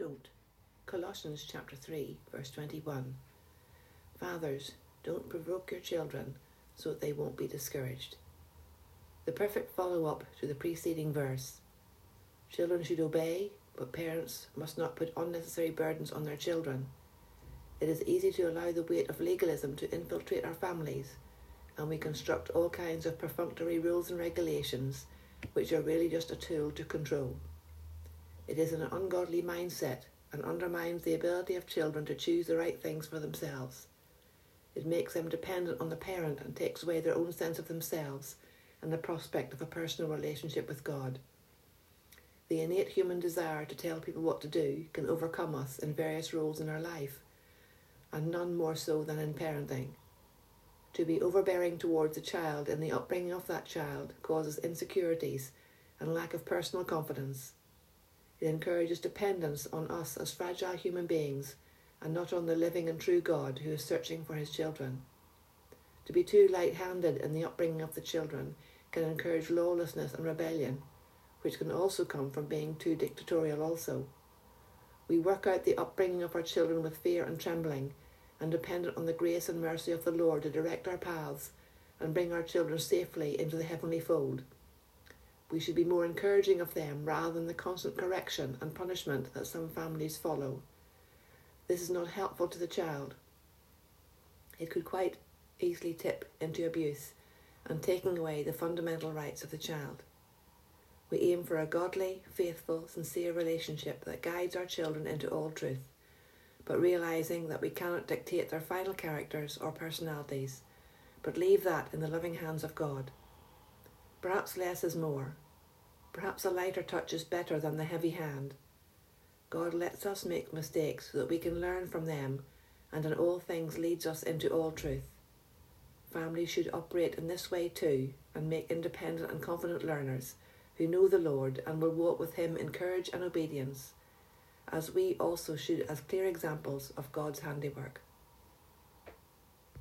Don't. Colossians chapter 3, verse 21. Fathers, don't provoke your children so that they won't be discouraged. The perfect follow up to the preceding verse. Children should obey, but parents must not put unnecessary burdens on their children. It is easy to allow the weight of legalism to infiltrate our families, and we construct all kinds of perfunctory rules and regulations which are really just a tool to control. It is an ungodly mindset and undermines the ability of children to choose the right things for themselves. It makes them dependent on the parent and takes away their own sense of themselves and the prospect of a personal relationship with God. The innate human desire to tell people what to do can overcome us in various roles in our life, and none more so than in parenting. To be overbearing towards a child in the upbringing of that child causes insecurities and lack of personal confidence. It encourages dependence on us as fragile human beings and not on the living and true God who is searching for his children. To be too light handed in the upbringing of the children can encourage lawlessness and rebellion, which can also come from being too dictatorial also. We work out the upbringing of our children with fear and trembling, and dependent on the grace and mercy of the Lord to direct our paths and bring our children safely into the heavenly fold. We should be more encouraging of them rather than the constant correction and punishment that some families follow. This is not helpful to the child. It could quite easily tip into abuse and taking away the fundamental rights of the child. We aim for a godly, faithful, sincere relationship that guides our children into all truth, but realizing that we cannot dictate their final characters or personalities, but leave that in the loving hands of God. Perhaps less is more. Perhaps a lighter touch is better than the heavy hand. God lets us make mistakes so that we can learn from them and in all things leads us into all truth. Families should operate in this way too and make independent and confident learners who know the Lord and will walk with Him in courage and obedience, as we also should as clear examples of God's handiwork.